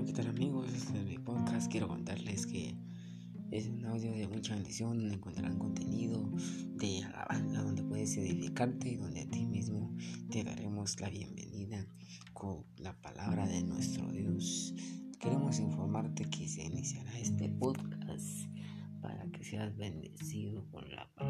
Hola, ¿qué tal amigos? Este es mi podcast. Quiero contarles que es un audio de mucha bendición donde encontrarán contenido de alabanza donde puedes edificarte y donde a ti mismo te daremos la bienvenida con la palabra de nuestro Dios. Queremos informarte que se iniciará este podcast para que seas bendecido con la palabra